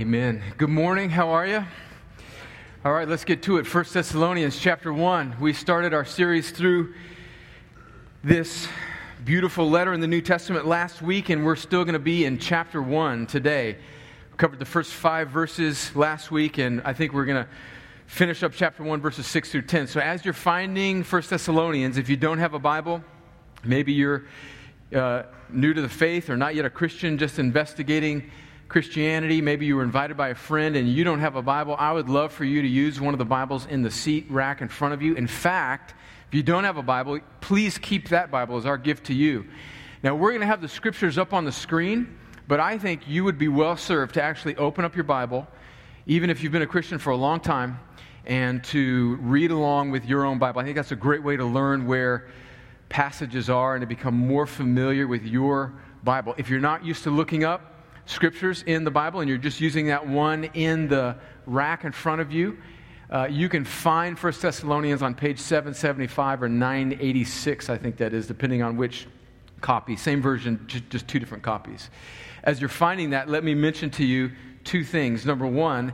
Amen. Good morning. How are you? All right, let's get to it. 1 Thessalonians chapter 1. We started our series through this beautiful letter in the New Testament last week, and we're still going to be in chapter 1 today. We covered the first five verses last week, and I think we're going to finish up chapter 1, verses 6 through 10. So as you're finding 1 Thessalonians, if you don't have a Bible, maybe you're uh, new to the faith or not yet a Christian, just investigating Christianity, maybe you were invited by a friend and you don't have a Bible, I would love for you to use one of the Bibles in the seat rack in front of you. In fact, if you don't have a Bible, please keep that Bible as our gift to you. Now, we're going to have the scriptures up on the screen, but I think you would be well served to actually open up your Bible, even if you've been a Christian for a long time, and to read along with your own Bible. I think that's a great way to learn where passages are and to become more familiar with your Bible. If you're not used to looking up, scriptures in the Bible and you're just using that one in the rack in front of you, uh, you can find 1 Thessalonians on page 775 or 986, I think that is, depending on which copy. Same version, just two different copies. As you're finding that, let me mention to you two things. Number one,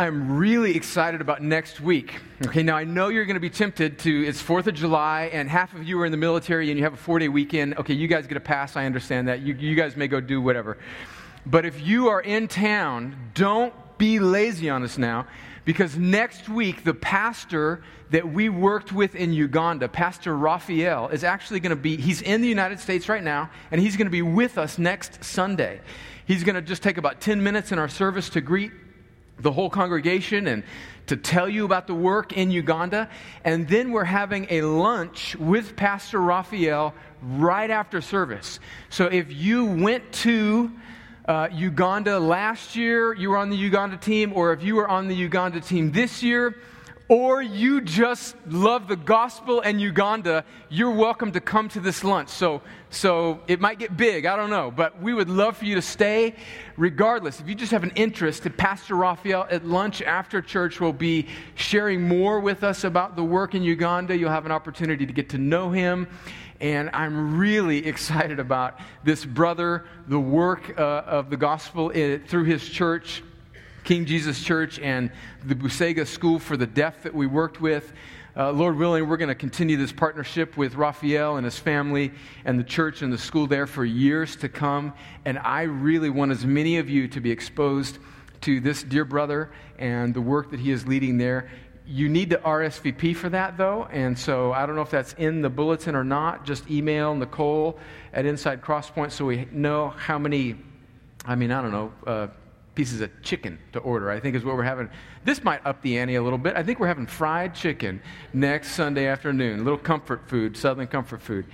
I'm really excited about next week. Okay, now I know you're going to be tempted to, it's 4th of July, and half of you are in the military and you have a four day weekend. Okay, you guys get a pass, I understand that. You, you guys may go do whatever. But if you are in town, don't be lazy on us now, because next week, the pastor that we worked with in Uganda, Pastor Raphael, is actually going to be, he's in the United States right now, and he's going to be with us next Sunday. He's going to just take about 10 minutes in our service to greet the whole congregation and to tell you about the work in Uganda. And then we're having a lunch with Pastor Raphael right after service. So if you went to uh, Uganda last year, you were on the Uganda team, or if you were on the Uganda team this year, or you just love the gospel and Uganda, you're welcome to come to this lunch. So, so it might get big, I don't know, but we would love for you to stay. Regardless, if you just have an interest, Pastor Raphael at lunch after church will be sharing more with us about the work in Uganda. You'll have an opportunity to get to know him. And I'm really excited about this brother, the work uh, of the gospel uh, through his church King Jesus Church and the Busega School for the Deaf that we worked with. Uh, Lord willing, we're going to continue this partnership with Raphael and his family and the church and the school there for years to come. And I really want as many of you to be exposed to this dear brother and the work that he is leading there. You need to RSVP for that, though. And so I don't know if that's in the bulletin or not. Just email Nicole at Inside Crosspoint so we know how many, I mean, I don't know, uh, pieces of chicken to order, I think is what we're having. This might up the ante a little bit. I think we're having fried chicken next Sunday afternoon, a little comfort food, Southern comfort food.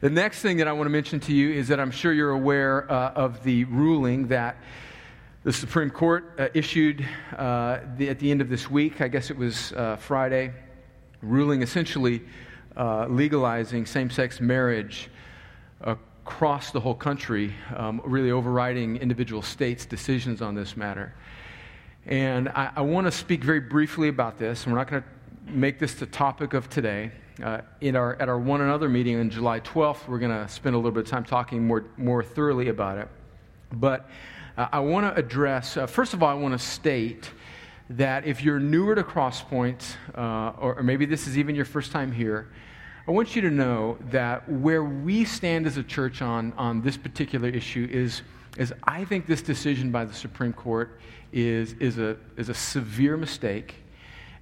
The next thing that I want to mention to you is that I'm sure you're aware uh, of the ruling that the Supreme Court uh, issued uh, the, at the end of this week. I guess it was uh, Friday, ruling essentially uh, legalizing same sex marriage across the whole country, um, really overriding individual states' decisions on this matter. And I, I want to speak very briefly about this, and we're not going to make this the topic of today. Uh, in our, at our one another meeting on July 12th, we're going to spend a little bit of time talking more, more thoroughly about it. But uh, I want to address, uh, first of all, I want to state that if you're newer to Crosspoint, uh, or, or maybe this is even your first time here, I want you to know that where we stand as a church on, on this particular issue is, is I think this decision by the Supreme Court is, is, a, is a severe mistake.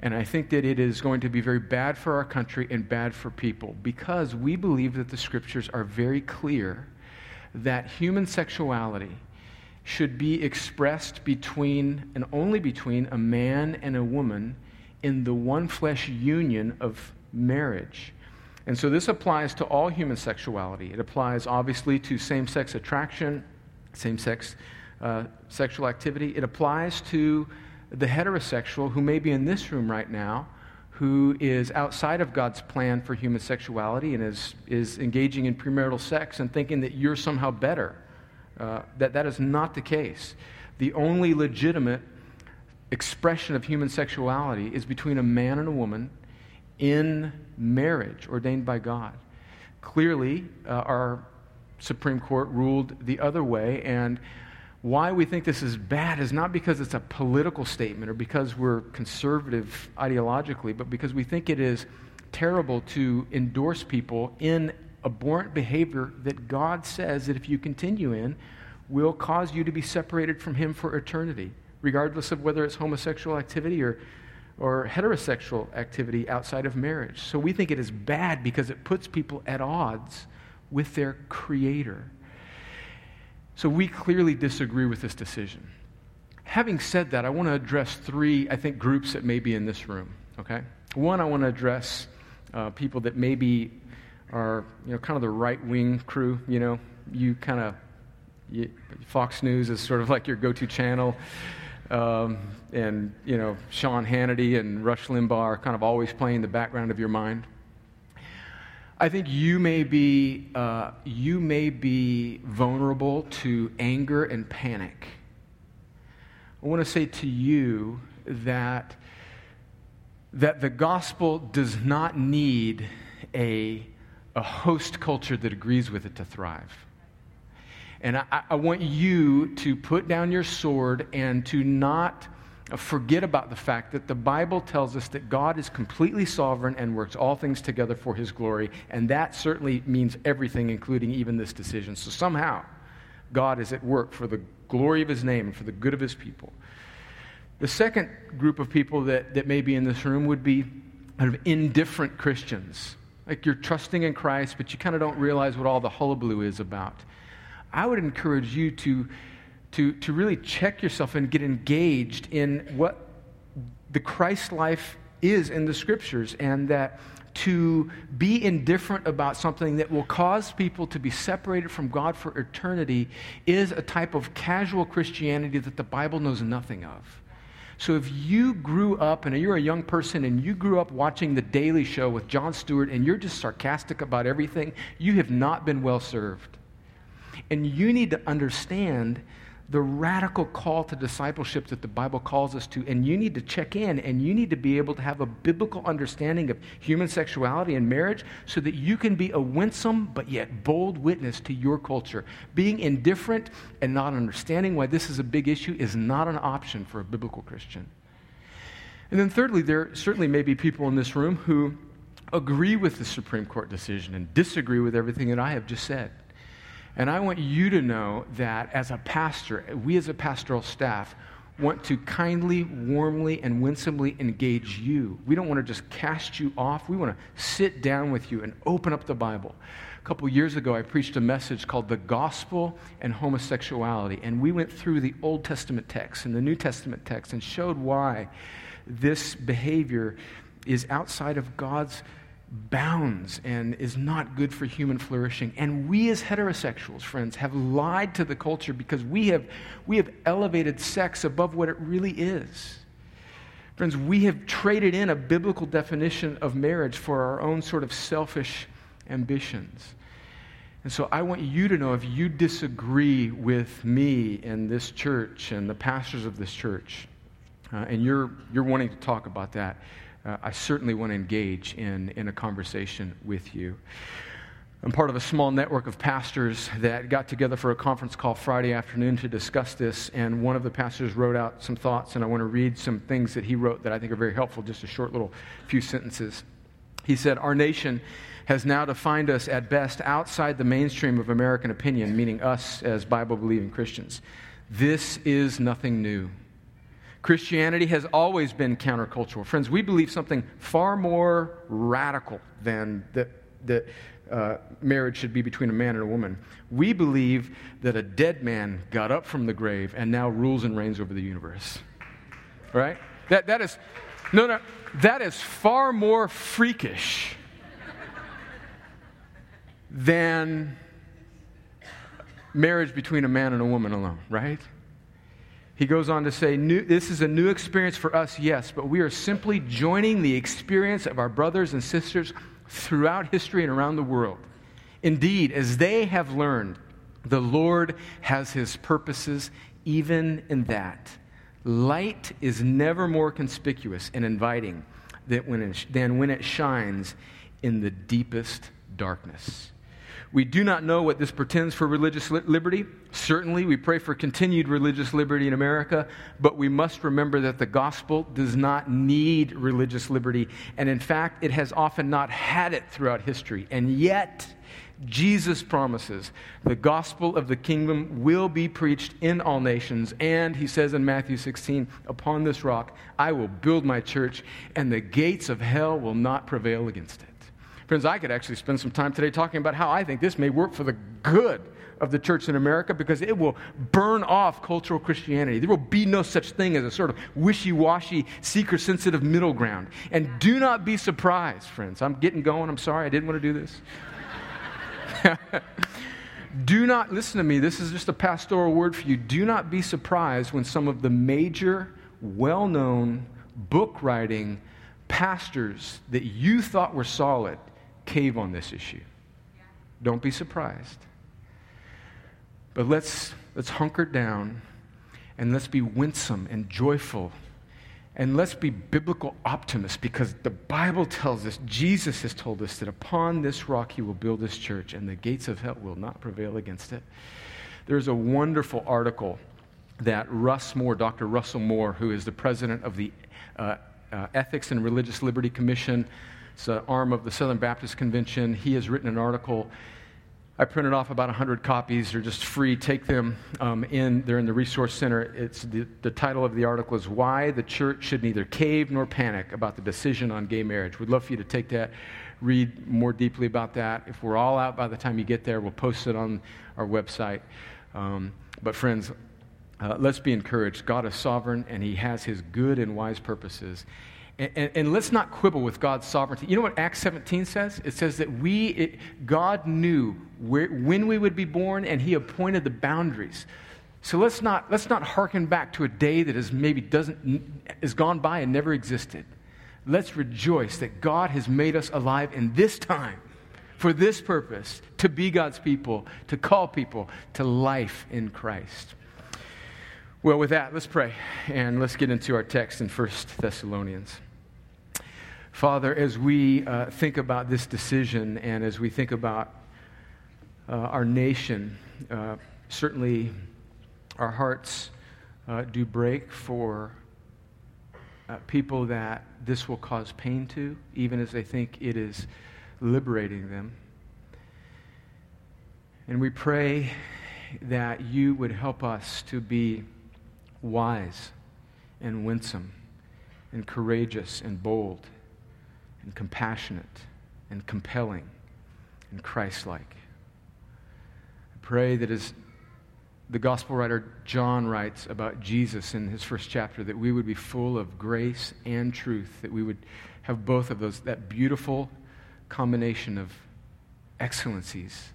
And I think that it is going to be very bad for our country and bad for people because we believe that the scriptures are very clear that human sexuality should be expressed between and only between a man and a woman in the one flesh union of marriage. And so this applies to all human sexuality. It applies obviously to same sex attraction, same sex uh, sexual activity. It applies to the heterosexual who may be in this room right now who is outside of God's plan for human sexuality and is, is engaging in premarital sex and thinking that you're somehow better. Uh, that that is not the case. The only legitimate expression of human sexuality is between a man and a woman in marriage ordained by God. Clearly, uh, our Supreme Court ruled the other way, and why we think this is bad is not because it's a political statement or because we're conservative ideologically, but because we think it is terrible to endorse people in abhorrent behavior that God says that if you continue in, will cause you to be separated from Him for eternity, regardless of whether it's homosexual activity or, or heterosexual activity outside of marriage. So we think it is bad because it puts people at odds with their Creator. So we clearly disagree with this decision. Having said that, I want to address three, I think, groups that may be in this room, okay? One, I want to address uh, people that maybe are, you know, kind of the right wing crew, you know, you kind of, Fox News is sort of like your go to channel. Um, and, you know, Sean Hannity and Rush Limbaugh are kind of always playing the background of your mind. I think you may be, uh, you may be vulnerable to anger and panic. I want to say to you that, that the gospel does not need a, a host culture that agrees with it to thrive. And I, I want you to put down your sword and to not forget about the fact that the Bible tells us that God is completely sovereign and works all things together for his glory, and that certainly means everything, including even this decision. So somehow, God is at work for the glory of his name and for the good of his people. The second group of people that, that may be in this room would be kind of indifferent Christians. Like you're trusting in Christ, but you kind of don't realize what all the hullabaloo is about. I would encourage you to to, to really check yourself and get engaged in what the Christ life is in the scriptures, and that to be indifferent about something that will cause people to be separated from God for eternity is a type of casual Christianity that the Bible knows nothing of. So if you grew up and you're a young person and you grew up watching The Daily Show with Jon Stewart and you're just sarcastic about everything, you have not been well served. And you need to understand the radical call to discipleship that the Bible calls us to. And you need to check in and you need to be able to have a biblical understanding of human sexuality and marriage so that you can be a winsome but yet bold witness to your culture. Being indifferent and not understanding why this is a big issue is not an option for a biblical Christian. And then, thirdly, there certainly may be people in this room who agree with the Supreme Court decision and disagree with everything that I have just said. And I want you to know that as a pastor, we as a pastoral staff want to kindly, warmly, and winsomely engage you. We don't want to just cast you off. We want to sit down with you and open up the Bible. A couple years ago, I preached a message called The Gospel and Homosexuality. And we went through the Old Testament text and the New Testament text and showed why this behavior is outside of God's bounds and is not good for human flourishing. And we as heterosexuals, friends, have lied to the culture because we have, we have elevated sex above what it really is. Friends, we have traded in a biblical definition of marriage for our own sort of selfish ambitions. And so I want you to know if you disagree with me and this church and the pastors of this church, uh, and you're, you're wanting to talk about that, uh, I certainly want to engage in, in a conversation with you. I'm part of a small network of pastors that got together for a conference call Friday afternoon to discuss this, and one of the pastors wrote out some thoughts, and I want to read some things that he wrote that I think are very helpful, just a short little few sentences. He said, Our nation has now defined us at best outside the mainstream of American opinion, meaning us as Bible believing Christians. This is nothing new. Christianity has always been countercultural. Friends, we believe something far more radical than that, that uh, marriage should be between a man and a woman. We believe that a dead man got up from the grave and now rules and reigns over the universe. Right? That, that is, no, no, that is far more freakish than marriage between a man and a woman alone, right? He goes on to say, This is a new experience for us, yes, but we are simply joining the experience of our brothers and sisters throughout history and around the world. Indeed, as they have learned, the Lord has his purposes even in that. Light is never more conspicuous and inviting than when it, shines in the deepest darkness. We do not know what this pretends for religious li- liberty. Certainly, we pray for continued religious liberty in America, but we must remember that the gospel does not need religious liberty, and in fact, it has often not had it throughout history. And yet, Jesus promises the gospel of the kingdom will be preached in all nations. And he says in Matthew 16, Upon this rock I will build my church, and the gates of hell will not prevail against it. Friends, I could actually spend some time today talking about how I think this may work for the good of the church in America because it will burn off cultural Christianity. There will be no such thing as a sort of wishy washy, seeker sensitive middle ground. And do not be surprised, friends. I'm getting going. I'm sorry. I didn't want to do this. do not, listen to me, this is just a pastoral word for you. Do not be surprised when some of the major, well known, book writing pastors that you thought were solid cave on this issue. Don't be surprised. But let's, let's hunker down and let's be winsome and joyful and let's be biblical optimists because the Bible tells us, Jesus has told us that upon this rock he will build his church and the gates of hell will not prevail against it. There's a wonderful article that Russ Moore, Dr. Russell Moore, who is the president of the uh, uh, Ethics and Religious Liberty Commission, it's an arm of the Southern Baptist Convention, he has written an article I printed off about 100 copies. They're just free. Take them um, in. They're in the resource center. It's the, the title of the article is Why the Church Should Neither Cave Nor Panic About the Decision on Gay Marriage. We'd love for you to take that, read more deeply about that. If we're all out by the time you get there, we'll post it on our website. Um, but, friends, uh, let's be encouraged. God is sovereign, and He has His good and wise purposes. And, and, let's not quibble with God's sovereignty. You know what Acts 17 says? It says that we, it, God knew where, when we would be born and He appointed the boundaries. So let's not, let's not hearken back to a day that is maybe doesn't, is gone by and never existed. Let's rejoice that God has made us alive in this time for this purpose to be God's people, to call people to life in Christ. Well, with that, let's pray and let's get into our text in 1 Thessalonians. Father, as we uh, think about this decision and as we think about uh, our nation, uh, certainly our hearts uh, do break for uh, people that this will cause pain to, even as they think it is liberating them. And we pray that you would help us to be wise and winsome and courageous and bold and compassionate and compelling and Christ like. I pray that as the gospel writer John writes about Jesus in his first chapter, that we would be full of grace and truth, that we would have both of those, that beautiful combination of excellencies,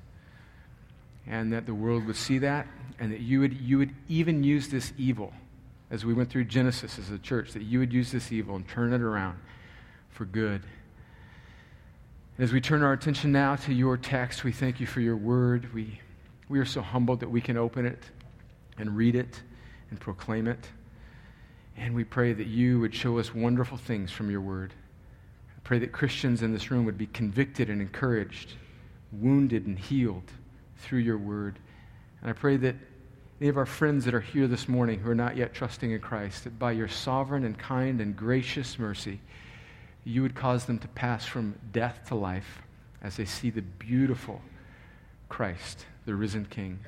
and that the world would see that, and that you would, you would even use this evil, as we went through Genesis as a church, that you would use this evil and turn it around for good as we turn our attention now to your text, we thank you for your word. We, we are so humbled that we can open it and read it and proclaim it. And we pray that you would show us wonderful things from your word. I pray that Christians in this room would be convicted and encouraged, wounded and healed through your word. And I pray that any of our friends that are here this morning who are not yet trusting in Christ, that by your sovereign and kind and gracious mercy, you would cause them to pass from death to life as they see the beautiful Christ, the risen King.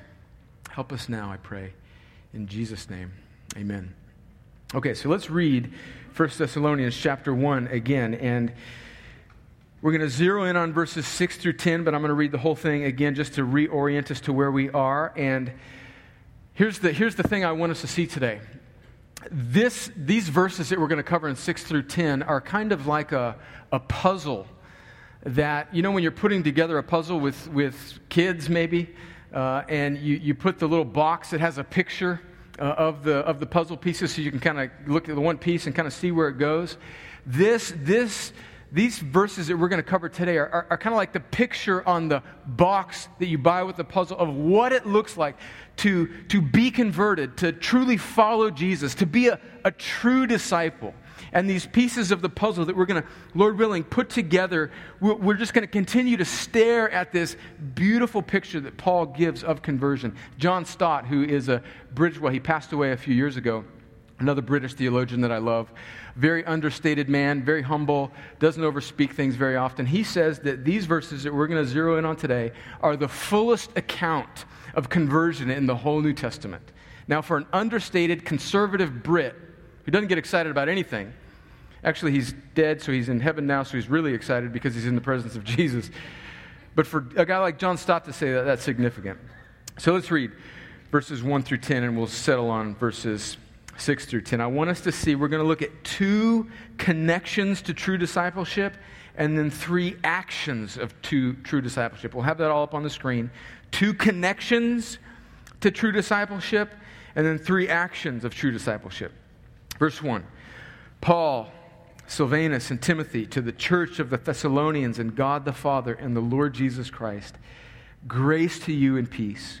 Help us now, I pray. In Jesus' name, amen. Okay, so let's read 1 Thessalonians chapter 1 again. And we're going to zero in on verses 6 through 10, but I'm going to read the whole thing again just to reorient us to where we are. And here's the, here's the thing I want us to see today this, these verses that we're going to cover in 6 through 10 are kind of like a, a puzzle that, you know, when you're putting together a puzzle with, with kids, maybe, uh, and you, you put the little box that has a picture uh, of, the, of the puzzle pieces so you can kind of look at the one piece and kind of see where it goes. This, this, these verses that we're going to cover today are, are, are kind of like the picture on the box that you buy with the puzzle of what it looks like to, to be converted, to truly follow Jesus, to be a, a true disciple. And these pieces of the puzzle that we're going to, Lord willing, put together, we're, we're just going to continue to stare at this beautiful picture that Paul gives of conversion. John Stott, who is a British, well, he passed away a few years ago, another British theologian that I love very understated man, very humble, doesn't overspeak things very often. He says that these verses that we're going to zero in on today are the fullest account of conversion in the whole New Testament. Now, for an understated conservative Brit who doesn't get excited about anything, actually, he's dead, so he's in heaven now, so he's really excited because he's in the presence of Jesus. But for a guy like John Stott to say that, that's significant. So let's read verses 1 through 10, and we'll settle on verses 6 through 10. I want us to see, we're going to look at two connections to true discipleship and then three actions of true, true discipleship. We'll have that all up on the screen. Two connections to true discipleship and then three actions of true discipleship. Verse 1 Paul, Silvanus, and Timothy to the church of the Thessalonians and God the Father and the Lord Jesus Christ, grace to you and peace.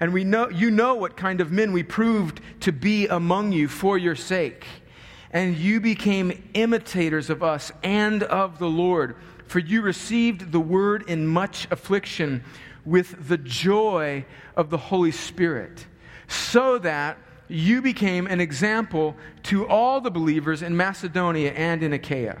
and we know, you know what kind of men we proved to be among you for your sake. And you became imitators of us and of the Lord, for you received the word in much affliction with the joy of the Holy Spirit, so that you became an example to all the believers in Macedonia and in Achaia.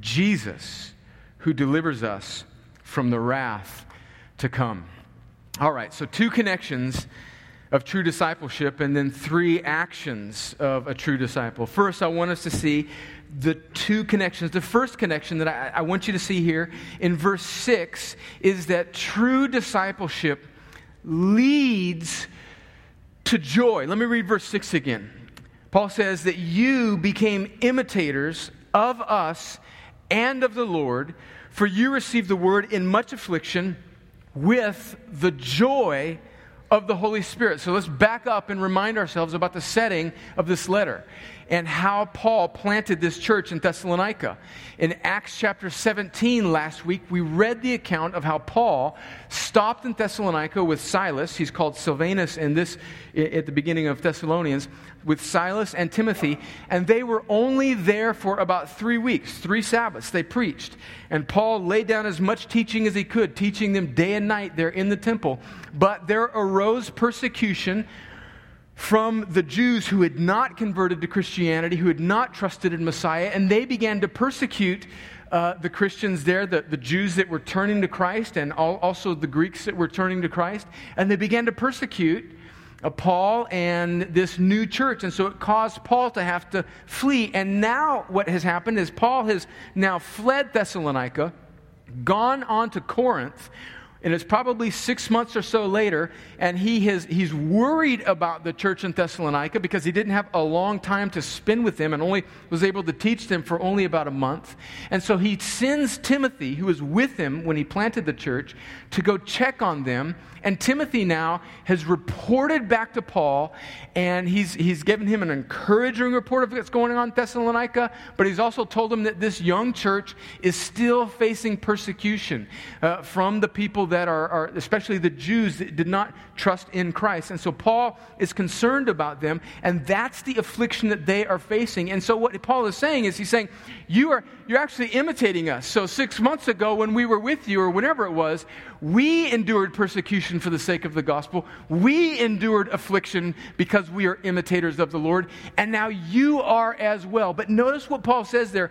Jesus who delivers us from the wrath to come. All right, so two connections of true discipleship and then three actions of a true disciple. First, I want us to see the two connections. The first connection that I, I, want you to see here in verse 6 is that true discipleship leads to joy. Let me read verse 6 again. Paul says that you became imitators of us and of the Lord, for you received the word in much affliction with the joy of the Holy Spirit. So let's back up and remind ourselves about the setting of this letter and how Paul planted this church in Thessalonica. In Acts chapter 17 last week, we read the account of how Paul stopped in Thessalonica with Silas. He's called Silvanus in this at the beginning of Thessalonians with Silas and Timothy, and they were only there for about three weeks, three Sabbaths. They preached. And Paul laid down as much teaching as he could, teaching them day and night there in the temple. But there arose persecution from the Jews who had not converted to Christianity, who had not trusted in Messiah, and they began to persecute uh, the Christians there, the, the Jews that were turning to Christ, and all, also the Greeks that were turning to Christ. And they began to persecute uh, Paul and this new church. And so it caused Paul to have to flee. And now what has happened is Paul has now fled Thessalonica, gone on to Corinth, and it's probably six months or so later, and he has, he's worried about the church in Thessalonica because he didn't have a long time to spend with them and only was able to teach them for only about a month. And so he sends Timothy, who was with him when he planted the church, to go check on them. And Timothy now has reported back to Paul, and he's, he's given him an encouraging report of what's going on in Thessalonica, but he's also told him that this young church is still facing persecution uh, from the people that are, are, especially the Jews, that did not trust in Christ. And so Paul is concerned about them, and that's the affliction that they are facing. And so what Paul is saying is he's saying, you are, you're actually imitating us. So six months ago when we were with you, or whenever it was, we endured persecution for the sake of the gospel. We endured affliction because we are imitators of the Lord. And now you are as well. But notice what Paul says there.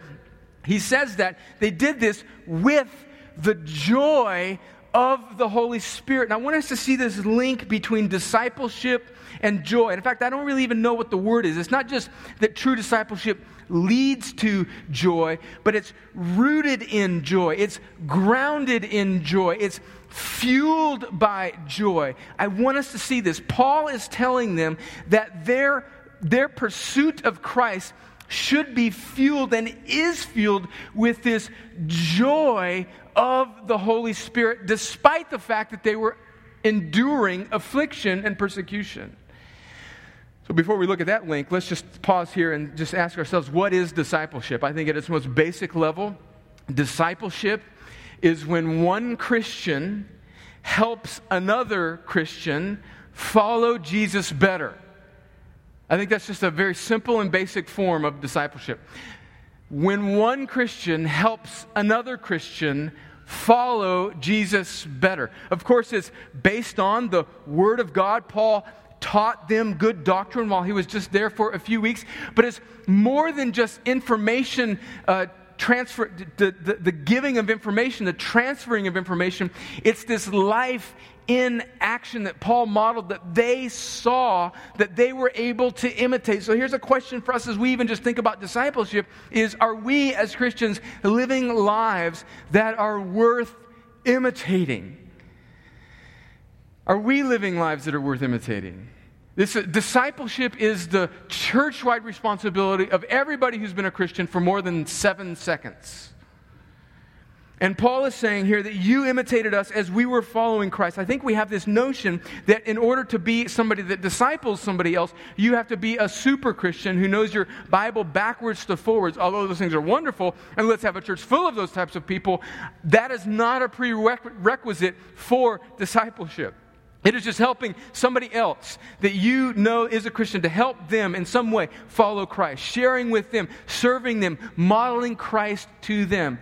He says that they did this with the joy of the Holy Spirit. And I want us to see this link between discipleship and joy. And in fact, I don't really even know what the word is. It's not just that true discipleship leads to joy, but it's rooted in joy. It's grounded in joy. It's fueled by joy. I want us to see this. Paul is telling them that their, their pursuit of Christ should be fueled and is fueled with this joy of the Holy Spirit, despite the fact that they were enduring affliction and persecution. So, before we look at that link, let's just pause here and just ask ourselves what is discipleship? I think at its most basic level, discipleship is when one Christian helps another Christian follow Jesus better. I think that's just a very simple and basic form of discipleship. When one Christian helps another Christian follow Jesus better. Of course, it's based on the Word of God. Paul taught them good doctrine while he was just there for a few weeks, but it's more than just information. Uh, transfer the, the, the giving of information the transferring of information it's this life in action that Paul modeled that they saw that they were able to imitate. So here's a question for us as we even just think about discipleship is are we as Christians living lives that are worth imitating? Are we living lives that are worth imitating? This uh, discipleship is the church-wide responsibility of everybody who's been a Christian for more than 7 seconds. And Paul is saying here that you imitated us as we were following Christ. I think we have this notion that in order to be somebody that disciples somebody else, you have to be a super Christian who knows your Bible backwards to forwards. Although those things are wonderful, and let's have a church full of those types of people, that is not a prerequisite for discipleship. It is just helping somebody else that you know is a Christian to help them in some way follow Christ, sharing with them, serving them, modeling Christ to them.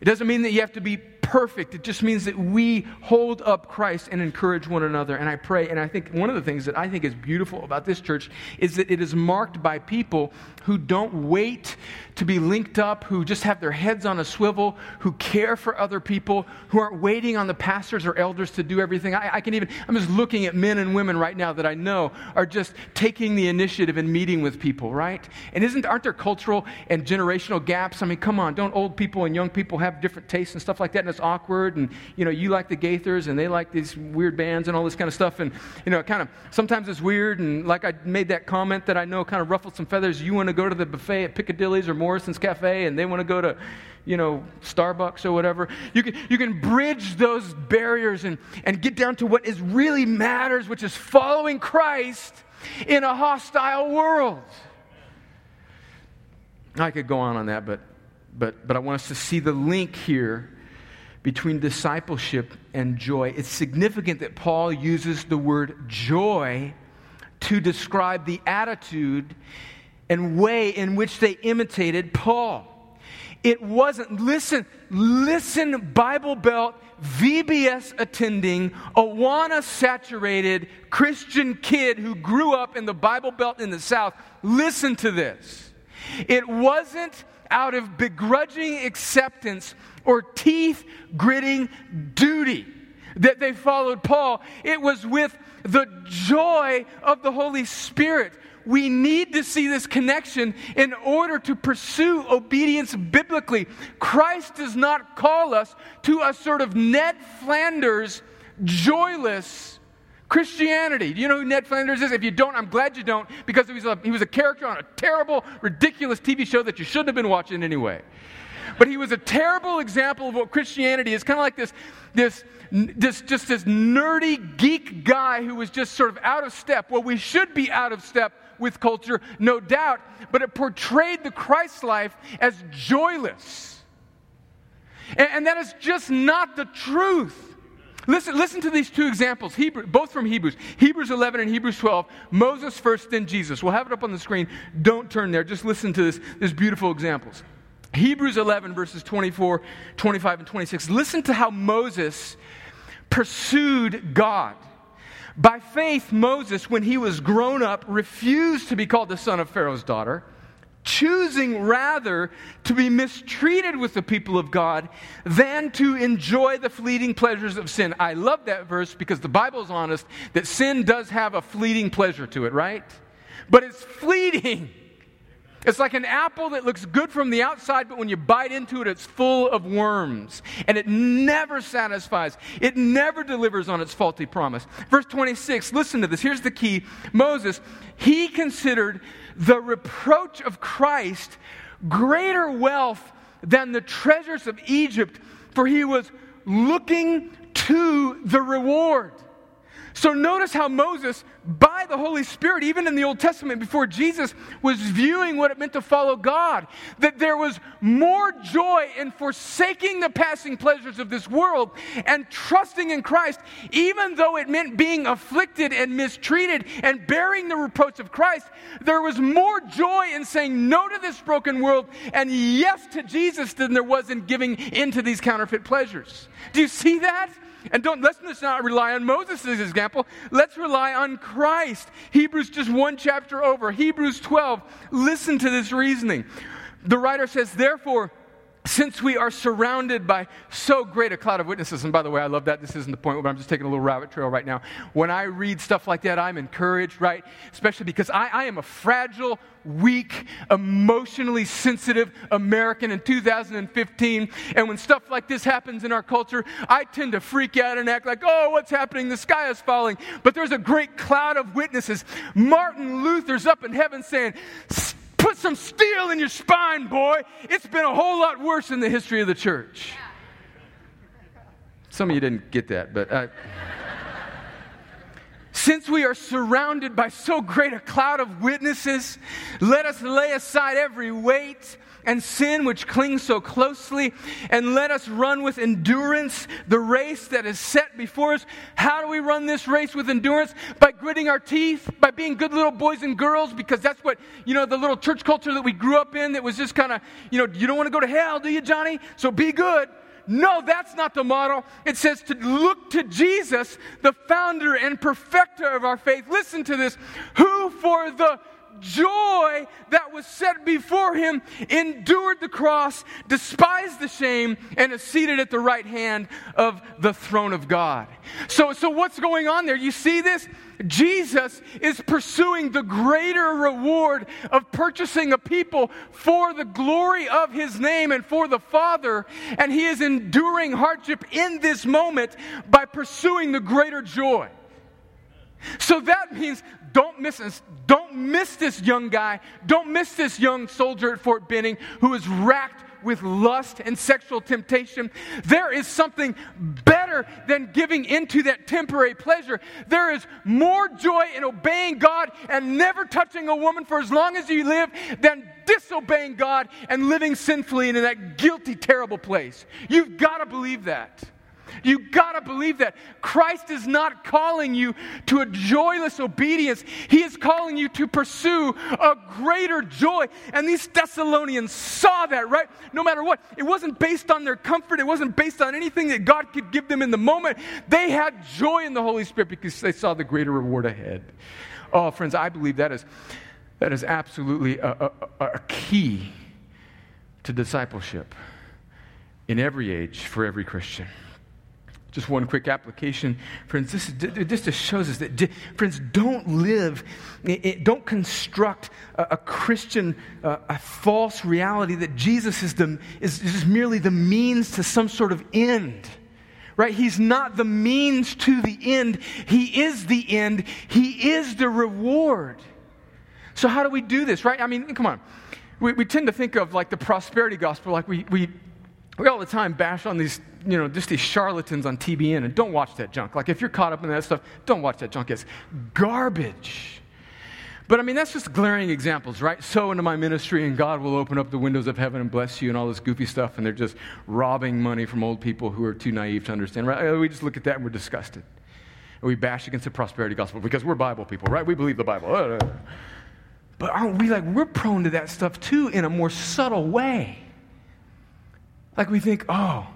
It doesn't mean that you have to be perfect. It just means that we hold up Christ and encourage one another. And I pray, and I think one of the things that I think is beautiful about this church is that it is marked by people who don't wait to be linked up, who just have their heads on a swivel, who care for other people, who aren't waiting on the pastors or elders to do everything. I, I can even, I'm just looking at men and women right now that I know are just taking the initiative and meeting with people, right? And isn't, aren't there cultural and generational gaps? I mean, come on, don't old people and young people have different tastes and stuff like that, and it's awkward, and, you know, you like the Gaithers, and they like these weird bands and all this kind of stuff, and, you know, kind of, sometimes it's weird, and like I made that comment that I know kind of ruffled some feathers, you want to go to the buffet at Piccadilly's or Morrison's Cafe and they want to go to, you know, Starbucks or whatever. You can, you can bridge those barriers and, and get down to what is really matters, which is following Christ in a hostile world. I could go on on that, but, but, but I want us to see the link here between discipleship and joy. It's significant that Paul uses the word joy to describe the attitude and way in which they imitated Paul. It wasn't, listen, listen, Bible Belt, VBS attending, Awana saturated Christian kid who grew up in the Bible Belt in the South. Listen to this. It wasn't out of begrudging acceptance or teeth gritting duty that they followed Paul. It was with the joy of the Holy Spirit we need to see this connection in order to pursue obedience biblically. Christ does not call us to a sort of Ned Flanders, joyless Christianity. Do you know who Ned Flanders is? If you don't, I'm glad you don't, because he was a, he was a character on a terrible, ridiculous TV show that you shouldn't have been watching anyway. But he was a terrible example of what Christianity is kind of like this, this, this, just this nerdy geek guy who was just sort of out of step. Well, we should be out of step with culture, no doubt, but it portrayed the Christ life as joyless. And, and that is just not the truth. Listen, listen to these two examples, Hebrew, both from Hebrews. Hebrews 11 and Hebrews 12. Moses first, then Jesus. We'll have it up on the screen. Don't turn there. Just listen to this, these beautiful examples. Hebrews 11, verses 24, 25, and 26. Listen to how Moses pursued God. By faith, Moses, when he was grown up, refused to be called the son of Pharaoh's daughter choosing rather to be mistreated with the people of God than to enjoy the fleeting pleasures of sin. I love that verse because the Bible is honest that sin does have a fleeting pleasure to it, right? But it's fleeting. It's like an apple that looks good from the outside, but when you bite into it, it's full of worms. And it never satisfies. It never delivers on its faulty promise. Verse 26, listen to this. Here's the key Moses, he considered the reproach of Christ greater wealth than the treasures of Egypt, for he was looking to the reward. So notice how Moses, by the Holy Spirit, even in the Old Testament before Jesus, was viewing what it meant to follow God. That there was more joy in forsaking the passing pleasures of this world and trusting in Christ, even though it meant being afflicted and mistreated and bearing the reproach of Christ. There was more joy in saying no to this broken world and yes to Jesus than there was in giving into these counterfeit pleasures. Do you see that? And don't let's not rely on Moses' example. Let's rely on Christ. Hebrews just one chapter over. Hebrews 12. Listen to this reasoning. The writer says, therefore, since we are surrounded by so great a cloud of witnesses, and by the way, I love that. This isn't the point, but I'm just taking a little rabbit trail right now. When I read stuff like that, I'm encouraged, right? Especially because I, I am a fragile, weak, emotionally sensitive American in 2015. And when stuff like this happens in our culture, I tend to freak out and act like, oh, what's happening? The sky is falling. But there's a great cloud of witnesses. Martin Luther's up in heaven saying, Put some steel in your spine, boy. It's been a whole lot worse in the history of the church. Some of you didn't get that, but. Uh, since we are surrounded by so great a cloud of witnesses, let us lay aside every weight and sin which clings so closely, and let us run with endurance the race that is set before us. How do we run this race with endurance? By gritting our teeth, by being good little boys and girls, because that's what, you know, the little church culture that we grew up in that was just kind of, you know, you don't want to go to hell, do you, Johnny? So be good. No, that's not the model. It says to look to Jesus, the founder and perfecter of our faith. Listen to this. Who for the joy that was set before him, endured the cross, despised the shame, and is seated at the right hand of the throne of God. So, so what's going on there? You see this? Jesus is pursuing the greater reward of purchasing a people for the glory of his name and for the Father, and he is enduring hardship in this moment by pursuing the greater joy. So that means don't miss this. Don't miss this young guy. Don't miss this young soldier at Fort Benning who is racked with lust and sexual temptation. There is something better than giving into that temporary pleasure. There is more joy in obeying God and never touching a woman for as long as you live than disobeying God and living sinfully in that guilty, terrible place. You've got to believe that. You gotta believe that. Christ is not calling you to a joyless obedience. He is calling you to pursue a greater joy. And these Thessalonians saw that, right? No matter what. It wasn't based on their comfort, it wasn't based on anything that God could give them in the moment. They had joy in the Holy Spirit because they saw the greater reward ahead. Oh, friends, I believe that is, that is absolutely a, a, a key to discipleship in every age for every Christian. Just one quick application, friends. This, this just shows us that, friends, don't live, don't construct a, a Christian, uh, a false reality that Jesus is, the, is, is merely the means to some sort of end right? He's not the means to the end. He is the end. He is the reward. So, how do we do this, right? I mean, come on. We, we tend to think of like the prosperity gospel, like we, we, we all the time bash on these you know, just these charlatans on TBN, and don't watch that junk. Like, if you're caught up in that stuff, don't watch that junk. It's garbage. But I mean, that's just glaring examples, right? Sow into my ministry and God will open up the windows of heaven and bless you and all this goofy stuff. And they're just robbing money from old people who are too naive to understand, right? Uh, we just look at that and we're disgusted. And we bash against the prosperity gospel because we're Bible people, right? We believe the Bible. Uh, uh, but aren't we like, we're prone to that stuff too in a more subtle way. Like we think, oh,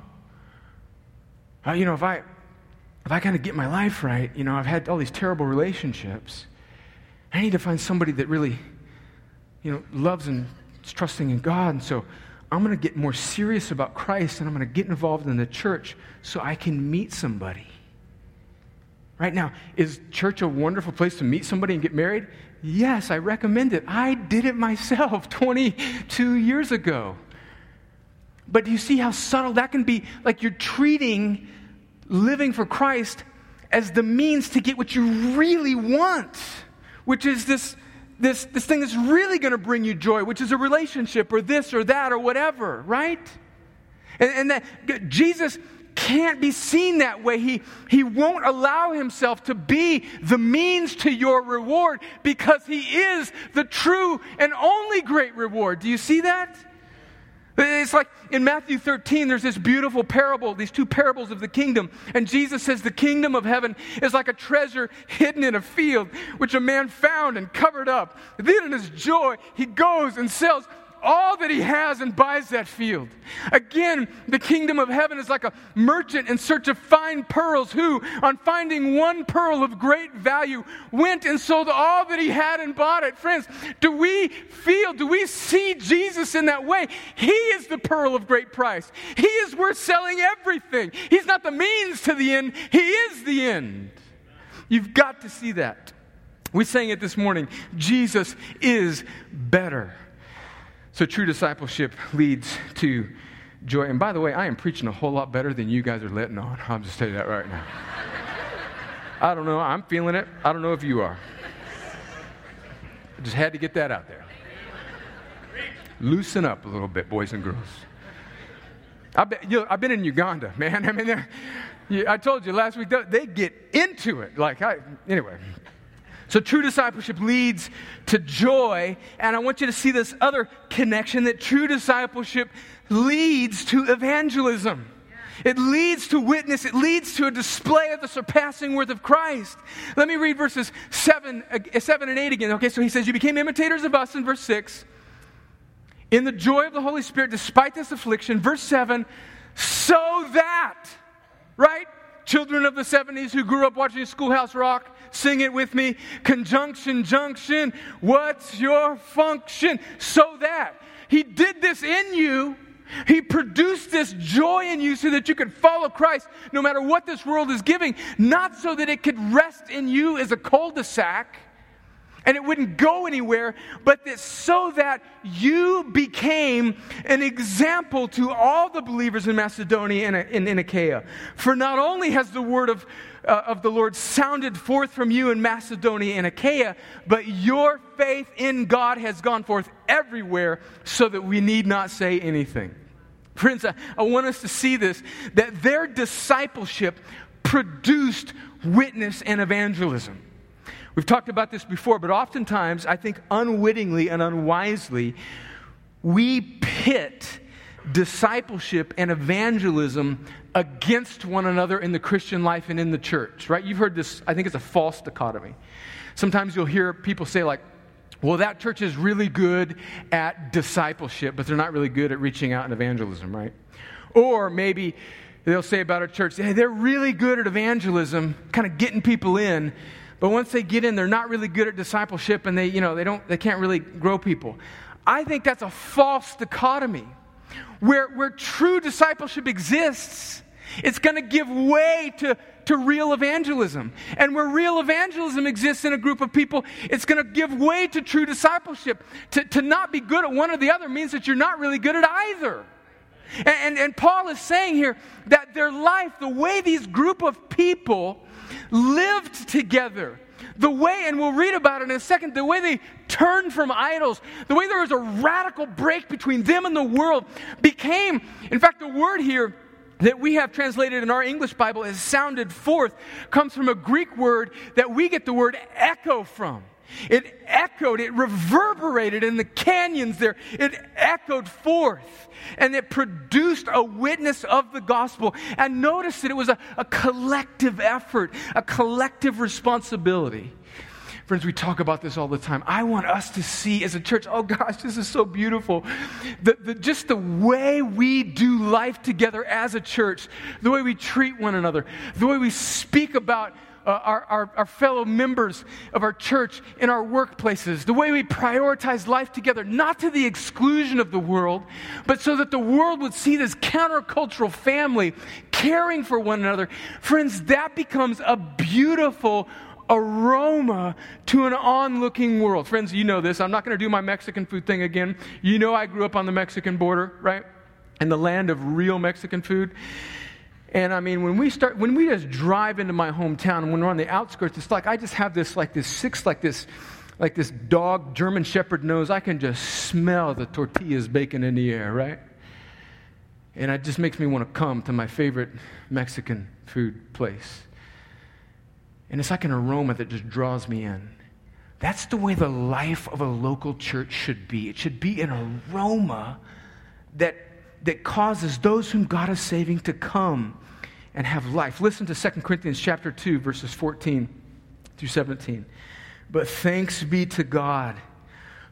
you know, if I, if I kind of get my life right, you know, I've had all these terrible relationships I need to find somebody that really, you know, loves and is trusting in God. And so I'm going to get more serious about Christ and I'm going to get involved in the church so I can meet somebody. Right now, is church a wonderful place to meet somebody and get married? Yes, I recommend it. I did it myself 22 years ago. But do you see how subtle that can be? Like you're treating living for Christ as the means to get what you really want which is this, this, this thing that's really going to bring you joy, which is a relationship or this or that or whatever, right? And, and that Jesus can't be seen that way. He, he won't allow himself to be the means to your reward because he is the true and only great reward. Do you see that? It's like in Matthew 13, there's this beautiful parable, these two parables of the kingdom. And Jesus says the kingdom of heaven is like a treasure hidden in a field, which a man found and covered up. Then in his joy, he goes and sells all that he has and buys that field. Again, the kingdom of heaven is like a merchant in search of fine pearls who, on finding one pearl of great value, went and sold all that he had and bought it. Friends, do we feel, do we see Jesus in that way? He is the pearl of great price. He is worth selling everything. He's not the means to the end, He is the end. You've got to see that. We sang it this morning Jesus is better. So, true discipleship leads to joy. And by the way, I am preaching a whole lot better than you guys are letting on. I'm just tell you that right now. I don't know. I'm feeling it. I don't know if you are. I just had to get that out there. Loosen up a little bit, boys and girls. I've been, you know, I've been in Uganda, man. I mean, I told you last week, they get into it. Like, I, anyway, so, true discipleship leads to joy. And I want you to see this other connection that true discipleship leads to evangelism. It leads to witness. It leads to a display of the surpassing worth of Christ. Let me read verses 7, uh, 7 and 8 again. Okay, so he says, You became imitators of us in verse 6. In the joy of the Holy Spirit, despite this affliction. Verse 7, so that, right? Children of the 70s who grew up watching Schoolhouse Rock, Sing it with me. Conjunction, junction. What's your function? So that He did this in you. He produced this joy in you so that you could follow Christ no matter what this world is giving, not so that it could rest in you as a cul de sac and it wouldn't go anywhere, but that so that you became an example to all the believers in Macedonia and in, in Achaia. For not only has the word of, uh, of the Lord sounded forth from you in Macedonia and Achaia, but your faith in God has gone forth everywhere so that we need not say anything. Friends, I, I want us to see this that their discipleship produced witness and evangelism. We've talked about this before, but oftentimes, I think unwittingly and unwisely, we pit discipleship and evangelism against one another in the Christian life and in the church, right? You've heard this, I think it's a false dichotomy. Sometimes you'll hear people say, like, well, that church is really good at discipleship, but they're not really good at reaching out and evangelism, right? Or maybe they'll say about a church, hey, they're really good at evangelism, kind of getting people in, but once they get in, they're not really good at discipleship and they, you know, they, don't, they can't really grow people. I think that's a false dichotomy. Where, where true discipleship exists, it's going to give way to, to real evangelism. And where real evangelism exists in a group of people, it's going to give way to true discipleship. To, to not be good at one or the other means that you're not really good at either. And, and, and Paul is saying here that their life, the way these group of people lived together. The way, and we'll read about it in a second, the way they turned from idols, the way there was a radical break between them and the world became, in fact, the word here that we have translated in our English Bible as sounded forth comes from a Greek word that we get the word echo from. It echoed, it reverberated in the canyons there. It echoed forth and it produced a witness of the gospel. And notice that it was a, a collective effort, a collective responsibility. Friends, we talk about this all the time. I want us to see as a church, oh gosh, this is so beautiful. The, the, just the way we do life together as a church, the way we treat one another, the way we speak about uh, our, our, our fellow members of our church in our workplaces, the way we prioritize life together, not to the exclusion of the world, but so that the world would see this countercultural family caring for one another. Friends, that becomes a beautiful aroma to an onlooking world. Friends, you know this. I'm not going to do my Mexican food thing again. You know I grew up on the Mexican border, right? In the land of real Mexican food. And I mean, when we start, when we just drive into my hometown, when we're on the outskirts, it's like I just have this, like this six, like this, like this dog German Shepherd nose. I can just smell the tortillas baking in the air, right? And it just makes me want to come to my favorite Mexican food place. And it's like an aroma that just draws me in. That's the way the life of a local church should be. It should be an aroma that that causes those whom God is saving to come and have life. Listen to 2 Corinthians chapter 2 verses 14 through 17. But thanks be to God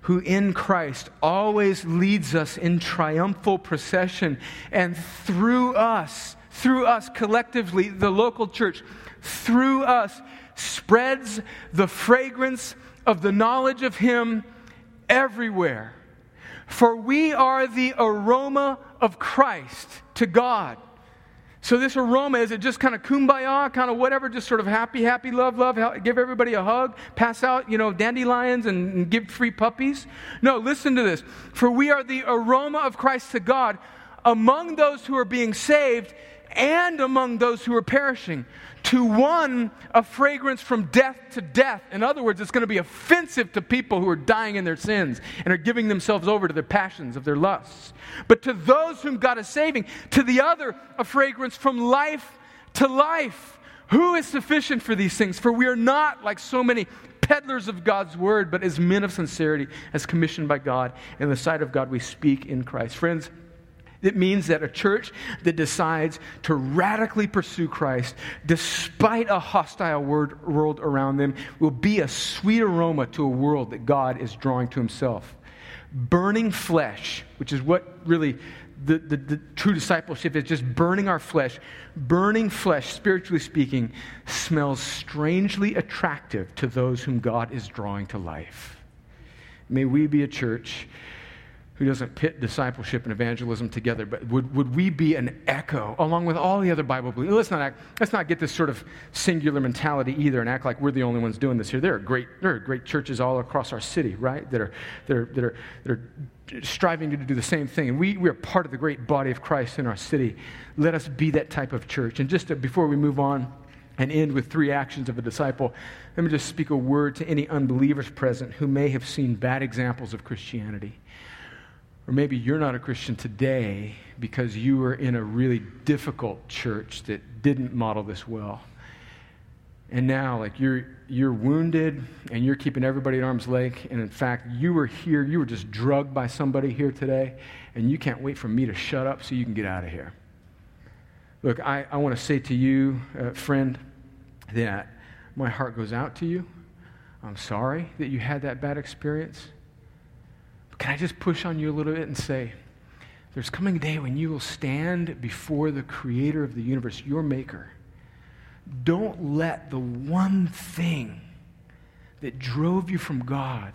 who in Christ always leads us in triumphal procession and through us, through us collectively, the local church, through us spreads the fragrance of the knowledge of him everywhere. For we are the aroma of Christ to God. So, this aroma, is it just kind of kumbaya, kind of whatever, just sort of happy, happy, love, love, give everybody a hug, pass out, you know, dandelions and, and give free puppies? No, listen to this. For we are the aroma of Christ to God among those who are being saved and among those who are perishing. To one, a fragrance from death to death. In other words, it's going to be offensive to people who are dying in their sins and are giving themselves over to their passions of their lusts. But to those whom God is saving, to the other, a fragrance from life to life. Who is sufficient for these things? For we are not like so many peddlers of God's word, but as men of sincerity, as commissioned by God. In the sight of God, we speak in Christ. Friends, it means that a church that decides to radically pursue Christ, despite a hostile world around them, will be a sweet aroma to a world that God is drawing to Himself. Burning flesh, which is what really the, the, the, true discipleship is just burning our flesh. Burning flesh, spiritually speaking, smells strangely attractive to those whom God is drawing to life. May we be a church who doesn't pit discipleship and evangelism together, but would, would we be an echo along with all the other Bible believers? Let's not, act, let's not get this sort of singular mentality either and act like we're the only ones doing this here. There are great, there are great churches all across our city, right, that are, that are, that are, that are striving to do the same thing. And we, we are part of the great body of Christ in our city. Let us be that type of church. And just to, before we move on, and end with three actions of a disciple, let me just speak a word to any unbelievers present who may have seen bad examples of Christianity. Or maybe you're not a Christian today because you were in a really difficult church that didn't model this well. And now, like, you're, you're wounded and you're keeping everybody at arm's length. And in fact, you were here, you were just drugged by somebody here today, and you can't wait for me to shut up so you can get out of here. Look, I, I want to say to you, uh, friend, that my heart goes out to you. I'm sorry that you had that bad experience. Can I just push on you a little bit and say, there's coming a day when you will stand before the creator of the universe, your maker. Don't let the one thing that drove you from God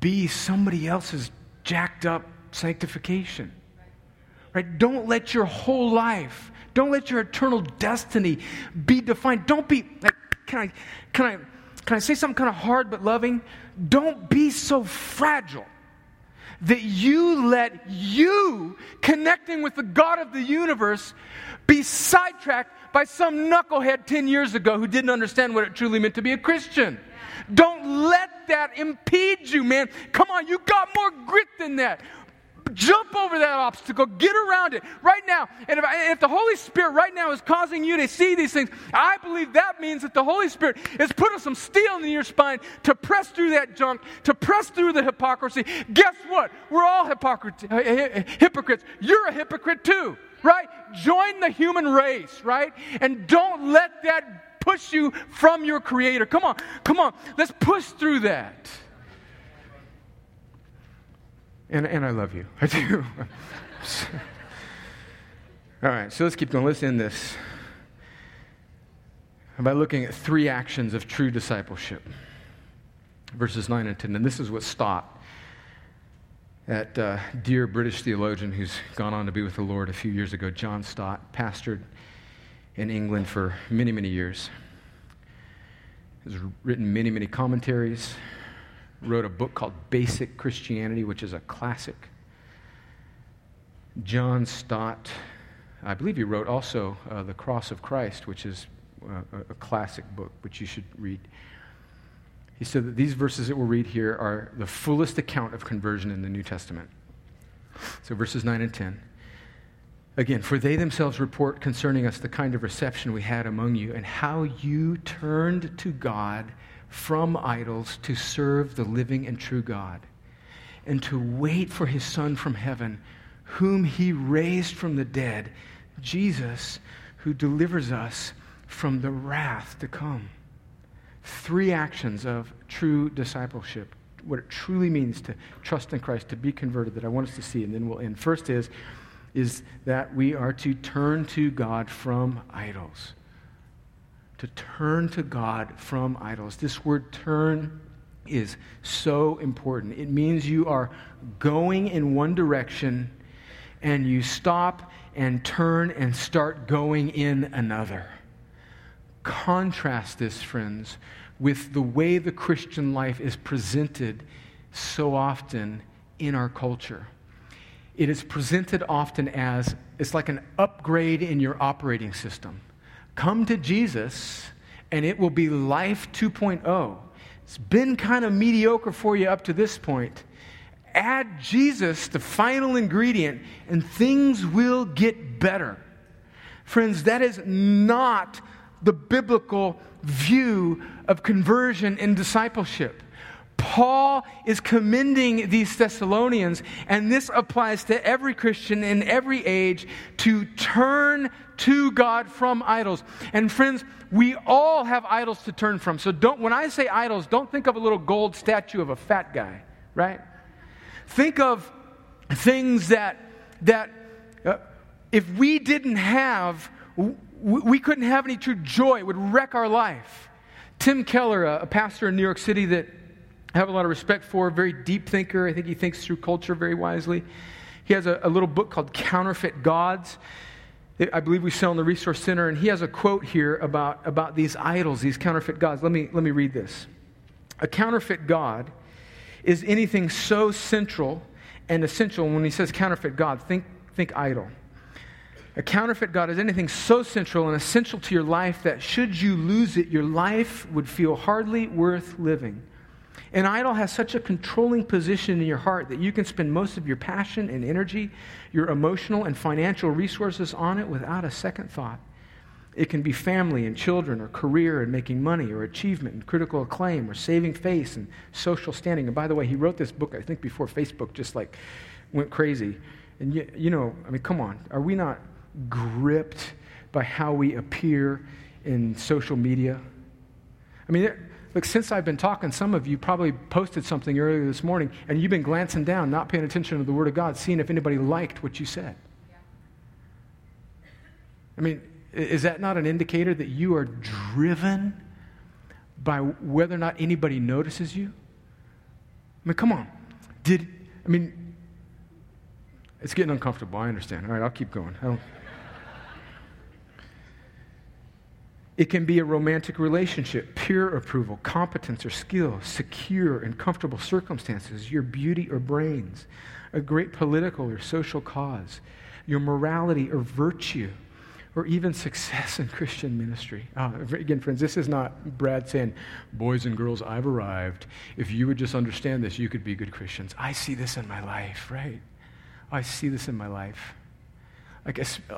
be somebody else's jacked up sanctification. Right? Don't let your whole life, don't let your eternal destiny be defined. Don't be like, can I can I can I say something kind of hard but loving? Don't be so fragile that you let you connecting with the God of the universe be sidetracked by some knucklehead 10 years ago who didn't understand what it truly meant to be a Christian. Don't let that impede you, man. Come on, you got more grit than that. Jump over that obstacle. Get around it right now. And if, if, the Holy Spirit right now is causing you to see these things, I believe that means that the Holy Spirit is putting some steel in your spine to press through that junk, to press through the hypocrisy. Guess what? We're all hypocrites. hypocrites. You're a hypocrite too, right? Join the human race, right? And don't let that push you from your Creator. Come on, come on. Let's push through that. And, and I love you. I do. All right, so let's keep going. Let's end this by looking at three actions of true discipleship. Verses 9 and 10. And this is what Stott, that uh, dear British theologian who's gone on to be with the Lord a few years ago, John Stott, pastored in England for many, many years. Has written many, many commentaries, wrote a book called Basic Christianity, which is a classic. John Stott, I believe he wrote also uh, The Cross of Christ, which is uh, a classic book, which you should read. He said that these verses that we'll read here are the fullest account of conversion in the New Testament. So, verses 9 and 10. Again, for they themselves report concerning us the kind of reception we had among you and how you turned to God from idols to serve the living and true God, and to wait for his Son from heaven, whom he raised from the dead, Jesus, who delivers us from the wrath to come. Three actions of true discipleship, what it truly means to trust in Christ, to be converted, that I want us to see, and then we'll end. First is, is that we are to turn to God from idols to turn to God from idols. This word turn is so important. It means you are going in one direction and you stop and turn and start going in another. Contrast this, friends, with the way the Christian life is presented so often in our culture. It is presented often as it's like an upgrade in your operating system. Come to Jesus, and it will be life 2.0. It's been kind of mediocre for you up to this point. Add Jesus, the final ingredient, and things will get better. Friends, that is not the biblical view of conversion and discipleship. Paul is commending these Thessalonians, and this applies to every Christian in every age, to turn to God from idols. And friends, we all have idols to turn from. So don't, when I say idols, don't think of a little gold statue of a fat guy, right? Think of things that, that uh, if we didn't have, we couldn't have any true joy. It would wreck our life. Tim Keller, a pastor in New York City that I have a lot of respect for, very deep thinker. I think he thinks through culture very wisely. He has a, a little book called Counterfeit Gods. I believe we sell in the Resource Center, and he has a quote here about, about these idols, these counterfeit gods. Let me, let me read this. A counterfeit God is anything so central and essential. When he says counterfeit God, think, think idol. A counterfeit God is anything so central and essential to your life that should you lose it, your life would feel hardly worth living. An idol has such a controlling position in your heart that you can spend most of your passion and energy, your emotional and financial resources on it without a second thought. It can be family and children, or career and making money, or achievement and critical acclaim, or saving face and social standing. And by the way, he wrote this book, I think, before Facebook just like went crazy. And you, you know, I mean, come on, are we not gripped by how we appear in social media? I mean, Look, since I've been talking, some of you probably posted something earlier this morning and you've been glancing down, not paying attention to the Word of God, seeing if anybody liked what you said. I mean, is that not an indicator that you are driven by whether or not anybody notices you? I mean, come on. Did, I mean, it's getting uncomfortable. I understand. All right, I'll keep going. I don't. It can be a romantic relationship, peer approval, competence or skill, secure and comfortable circumstances, your beauty or brains, a great political or social cause, your morality or virtue, or even success in Christian ministry. Uh, again, friends, this is not Brad saying, Boys and girls, I've arrived. If you would just understand this, you could be good Christians. I see this in my life, right? I see this in my life. I guess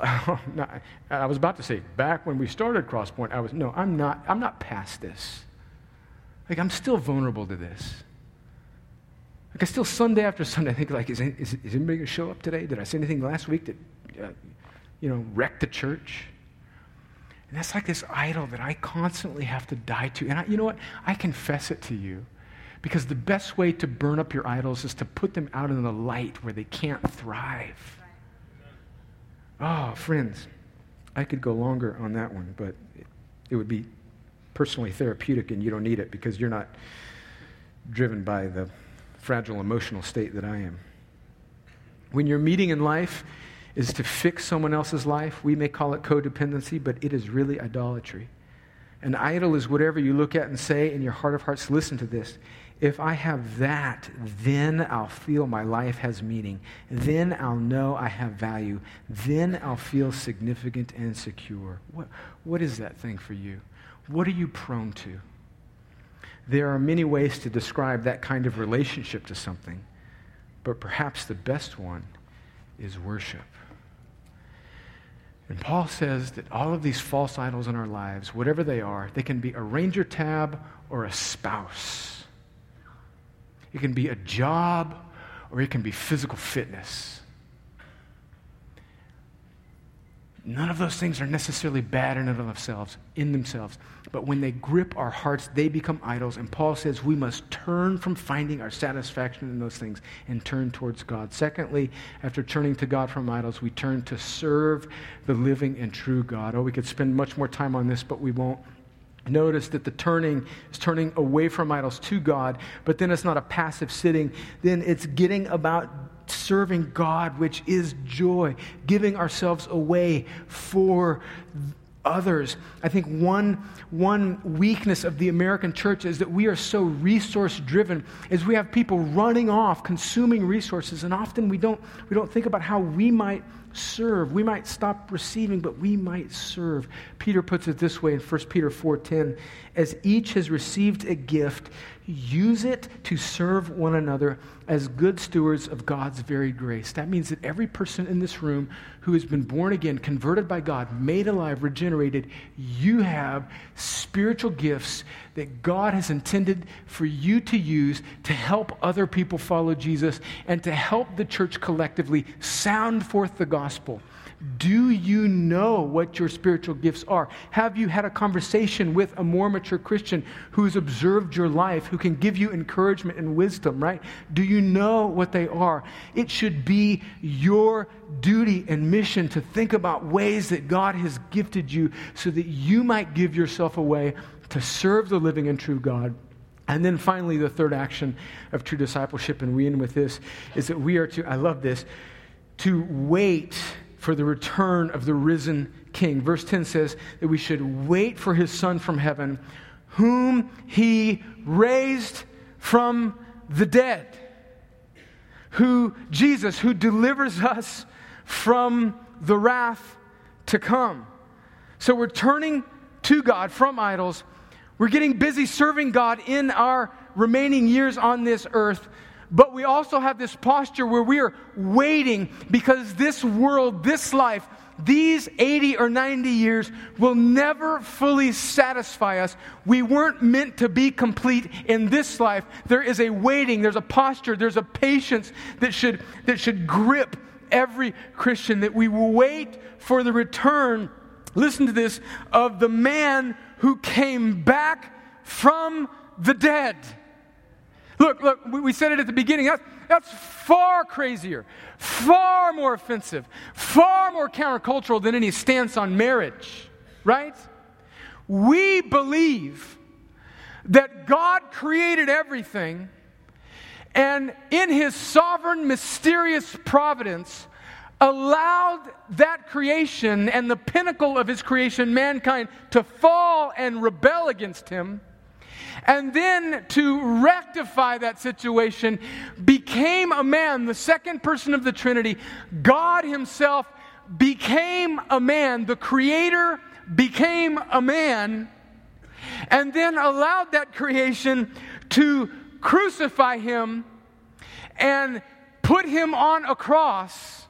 I was about to say back when we started Crosspoint, I was no, I'm not. I'm not past this. Like I'm still vulnerable to this. Like I still Sunday after Sunday I think like is, is, is anybody going to show up today? Did I say anything last week that uh, you know wrecked the church? And that's like this idol that I constantly have to die to. And I, you know what? I confess it to you. Because the best way to burn up your idols is to put them out in the light where they can't thrive. Oh, friends, I could go longer on that one, but it would be personally therapeutic and you don't need it because you're not driven by the fragile emotional state that I am. When your meeting in life is to fix someone else's life, we may call it codependency, but it is really idolatry. An idol is whatever you look at and say in your heart of hearts, listen to this. If I have that, then I'll feel my life has meaning. Then I'll know I have value. Then I'll feel significant and secure. What, what is that thing for you? What are you prone to? There are many ways to describe that kind of relationship to something, but perhaps the best one is worship. And Paul says that all of these false idols in our lives, whatever they are, they can be a ranger tab or a spouse. It can be a job, or it can be physical fitness. None of those things are necessarily bad in and of themselves, in themselves. But when they grip our hearts, they become idols. And Paul says we must turn from finding our satisfaction in those things and turn towards God. Secondly, after turning to God from idols, we turn to serve the living and true God. Oh, we could spend much more time on this, but we won't. Notice that the turning is turning away from idols to God, but then it's not a passive sitting. Then it's getting about serving God, which is joy, giving ourselves away for others. I think one, one weakness of the American church is that we are so resource driven, is we have people running off, consuming resources, and often we don't, we don't think about how we might serve. We might stop receiving, but we might serve. Peter puts it this way in 1 Peter 4:10, as each has received a gift, use it to serve one another as good stewards of God's very grace. That means that every person in this room who has been born again, converted by God, made alive, regenerated, you have spiritual gifts that God has intended for you to use to help other people follow Jesus and to help the church collectively sound forth the gospel. Do you know what your spiritual gifts are? Have you had a conversation with a more mature Christian who's observed your life, who can give you encouragement and wisdom, right? Do you know what they are? It should be your duty and mission to think about ways that God has gifted you so that you might give yourself away to serve the living and true God. And then finally, the third action of true discipleship, and we end with this, is that we are to, I love this, to wait for the return of the risen King. Verse 10 says that we should wait for his Son from heaven, whom he raised from the dead. Who, Jesus, who delivers us from the wrath to come. So we're turning to God from idols. We're getting busy serving God in our remaining years on this earth but we also have this posture where we are waiting because this world, this life, these 80 or 90 years will never fully satisfy us. We weren't meant to be complete in this life. There is a waiting, there's a posture, there's a patience that should, that should grip every Christian, that we will wait for the return, listen to this, of the man who came back from the dead. Look, look, we said it at the beginning. That's, that's far crazier, far more offensive, far more countercultural than any stance on marriage, right? We believe that God created everything, and in his sovereign, mysterious providence, allowed that creation and the pinnacle of his creation, mankind, to fall and rebel against him and then to rectify that situation, became a man, the second person of the Trinity. God Himself became a man, the Creator became a man, and then allowed that creation to crucify Him and put him on a cross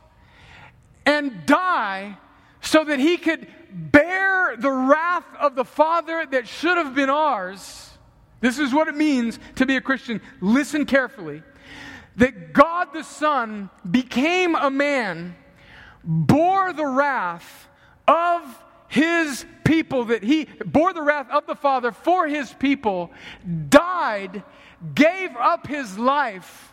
and die so that he could bear the wrath of the Father that should have been ours. This is what it means to be a Christian. Listen carefully. That God the Son became a man, bore the wrath of his people, that he bore the wrath of the Father for his people, died, gave up his life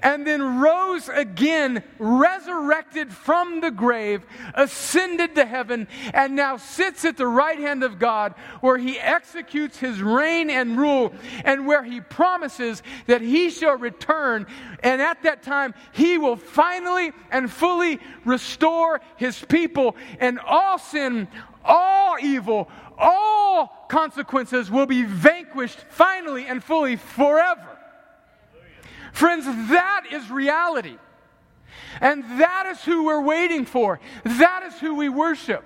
and then rose again, resurrected from the grave, ascended to heaven, and now sits at the right hand of God, where he executes his reign and rule, and where he promises that he shall return. And at that time, he will finally and fully restore his people, and all sin, all evil, all consequences will be vanquished finally and fully forever. Friends, that is reality. And that is who we're waiting for. That is who we worship.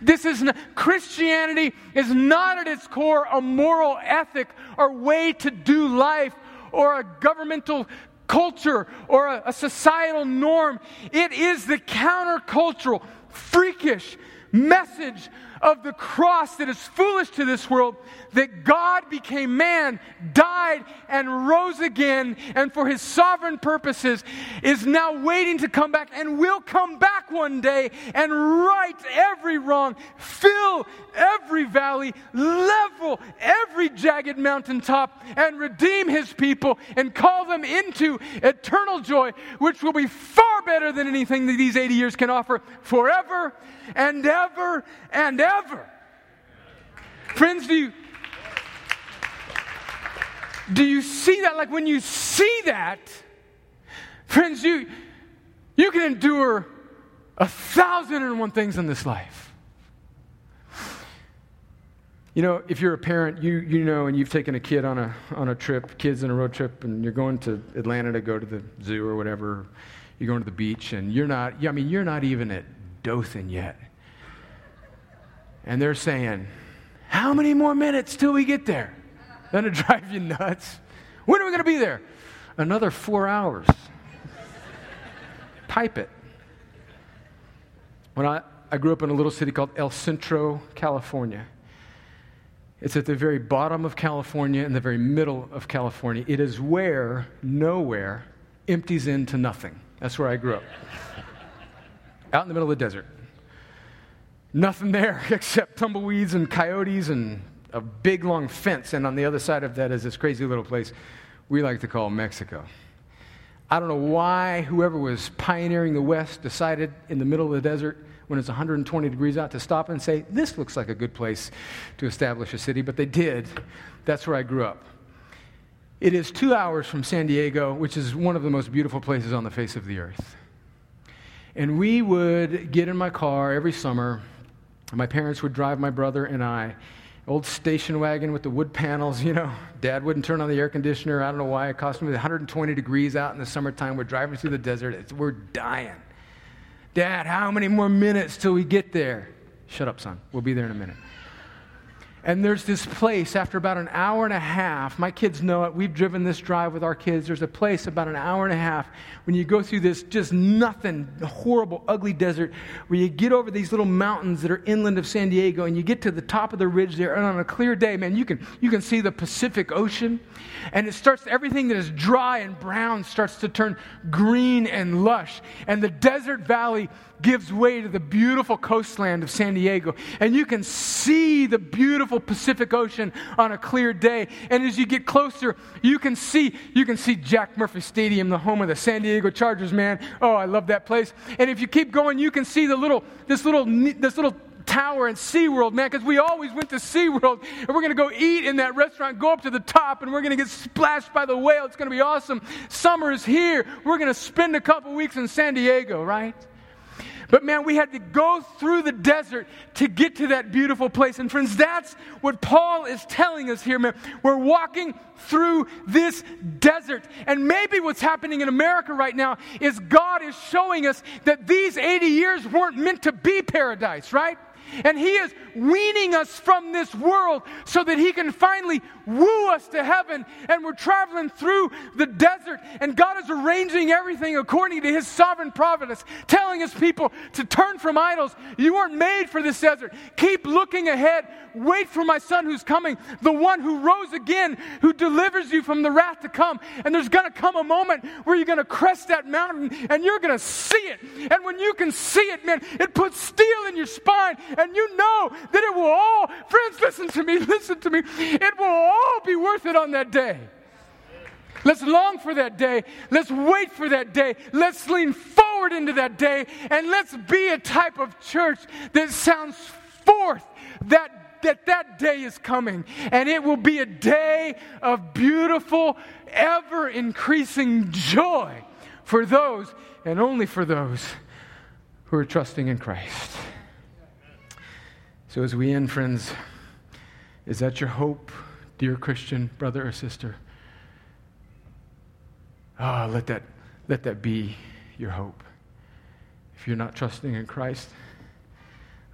This is Christianity is not at its core a moral ethic or way to do life or a governmental culture or a, a societal norm. It is the countercultural, freakish message of the cross that is foolish to this world, that God became man, died, and rose again, and for his sovereign purposes is now waiting to come back and will come back one day and right every wrong, fill every valley, level every jagged mountaintop, and redeem his people and call them into eternal joy, which will be far better than anything that these 80 years can offer forever and ever and ever. Friends, do you, do you see that? Like when you see that, friends, you, you can endure a thousand and one things in this life. You know, if you're a parent, you, you know, and you've taken a kid on a, on a trip, kids in a road trip, and you're going to Atlanta to go to the zoo or whatever, you're going to the beach, and you're not, I mean, you're not even at Dothan yet. And they're saying, How many more minutes till we get there? That'll drive you nuts. When are we going to be there? Another four hours. Type it. When I, I grew up in a little city called El Centro, California. It's at the very bottom of California, in the very middle of California. It is where nowhere empties into nothing. That's where I grew up. Out in the middle of the desert. Nothing there except tumbleweeds and coyotes and a big long fence. And on the other side of that is this crazy little place we like to call Mexico. I don't know why whoever was pioneering the West decided in the middle of the desert when it's 120 degrees out to stop and say, This looks like a good place to establish a city, but they did. That's where I grew up. It is two hours from San Diego, which is one of the most beautiful places on the face of the earth. And we would get in my car every summer. My parents would drive my brother and I. Old station wagon with the wood panels, you know. Dad wouldn't turn on the air conditioner. I don't know why. It cost me 120 degrees out in the summertime. We're driving through the desert. It's, we're dying. Dad, how many more minutes till we get there? Shut up, son. We'll be there in a minute. And there's this place after about an hour and a half. My kids know it. We've driven this drive with our kids. There's a place about an hour and a half when you go through this just nothing, horrible, ugly desert where you get over these little mountains that are inland of San Diego and you get to the top of the ridge there. And on a clear day, man, you can, you can see the Pacific Ocean. And it starts, everything that is dry and brown starts to turn green and lush. And the desert valley gives way to the beautiful coastland of San Diego. And you can see the beautiful Pacific Ocean on a clear day. And as you get closer, you can see, you can see Jack Murphy Stadium, the home of the San Diego Chargers, man. Oh, I love that place. And if you keep going, you can see the little, this little, this little tower and SeaWorld, man, because we always went to SeaWorld and we're going to go eat in that restaurant, go up to the top, and we're going to get splashed by the whale. It's going to be awesome. Summer is here. We're going to spend a couple weeks in San Diego, right? But man, we had to go through the desert to get to that beautiful place. And friends, that's what Paul is telling us here, man. We're walking through this desert. And maybe what's happening in America right now is God is showing us that these 80 years weren't meant to be paradise, right? And He is weaning us from this world so that He can finally woo us to heaven, and we're traveling through the desert, and God is arranging everything according to His sovereign providence, telling His people to turn from idols. You weren't made for this desert. Keep looking ahead. Wait for my son who's coming, the one who rose again, who delivers you from the wrath to come. And there's going to come a moment where you're going to crest that mountain and you're going to see it. And when you can see it, man, it puts steel in your spine, and you know that it will all, friends, listen to me, listen to me, it will all be worth it on that day. Let's long for that day. Let's wait for that day. Let's lean forward into that day. And let's be a type of church that sounds forth that that that day is coming and it will be a day of beautiful ever increasing joy for those and only for those who are trusting in Christ. So, as we end, friends, is that your hope, dear Christian brother or sister? Ah, oh, let that, let that be your hope. If you're not trusting in Christ,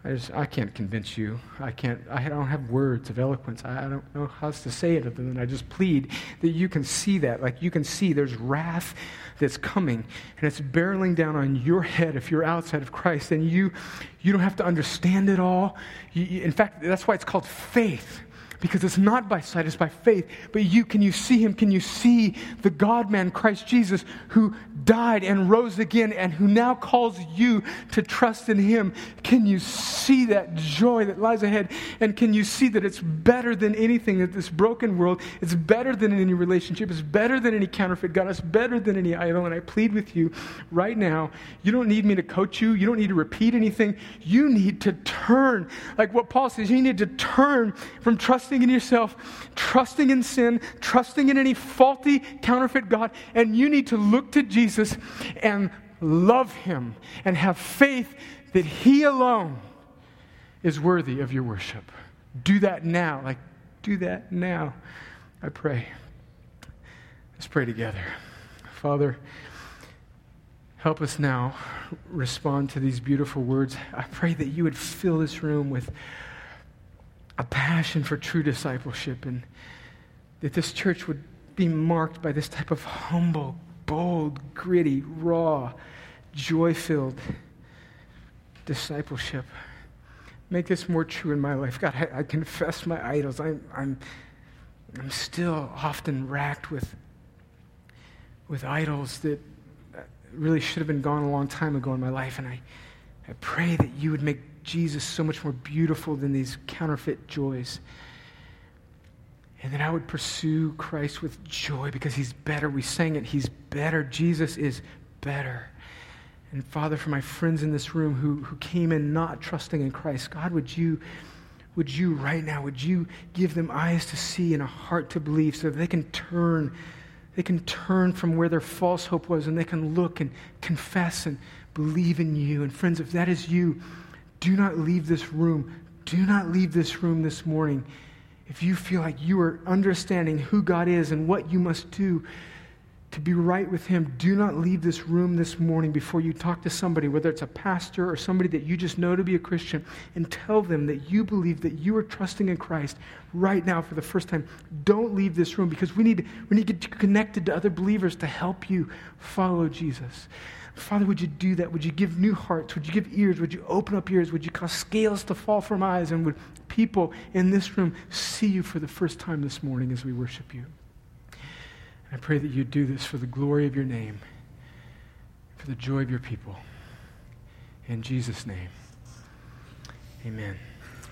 I just I can't convince you. I can't I don't have words of eloquence. I, I don't know how to say it other than I just plead that you can see that. Like you can see there's wrath that's coming and it's barreling down on your head if you're outside of Christ and you you don't have to understand it all. You, in fact, that's why it's called faith because it's not by sight, it's by faith. But you, can you see him? Can you see the God man, Christ Jesus, who died and rose again and who now calls you to trust in him? Can you see that joy that lies ahead? And can you see that it's better than anything that this broken world, it's better than any relationship, it's better than any counterfeit God, it's better than any idol. And I plead with you right now, you don't need me to coach you, you don't need to repeat anything. You need to turn. Like what Paul says, you need to turn from trusting trusting in yourself, trusting in sin, trusting in any faulty counterfeit God, and you need to look to Jesus and love him and have faith that he alone is worthy of your worship. Do that now. Like, do that now. I pray. Let's pray together. Father, help us now respond to these beautiful words. I pray that you would fill this room with a passion for true discipleship and that this church would be marked by this type of humble, bold, gritty, raw, joy filled discipleship. Make this more true in my life. God, I, I confess my idols. I'm, I'm, I'm still often racked with, with idols that really should have been gone a long time ago in my life. And I, I pray that you would make Jesus so much more beautiful than these counterfeit joys. And then I would pursue Christ with joy because he's better. We sang it, he's better. Jesus is better. And Father, for my friends in this room who, who came in not trusting in Christ, God, would you, would you right now, would you give them eyes to see and a heart to believe so that they can turn, they can turn from where their false hope was and they can look and confess and believe in you. And friends, if that is you, do not leave this room. Do not leave this room this morning if you feel like you are understanding who God is and what you must do to be right with Him, do not leave this room this morning before you talk to somebody, whether it's a pastor or somebody that you just know to be a Christian, and tell them that you believe that you are trusting in Christ right now for the first time. Don't leave this room because we need, we need to get connected to other believers to help you follow Jesus. Father, would you do that? Would you give new hearts? Would you give ears? Would you open up ears? Would you cause scales to fall from eyes? And would people in this room see you for the first time this morning as we worship you? I pray that you do this for the glory of your name, for the joy of your people. In Jesus' name, amen.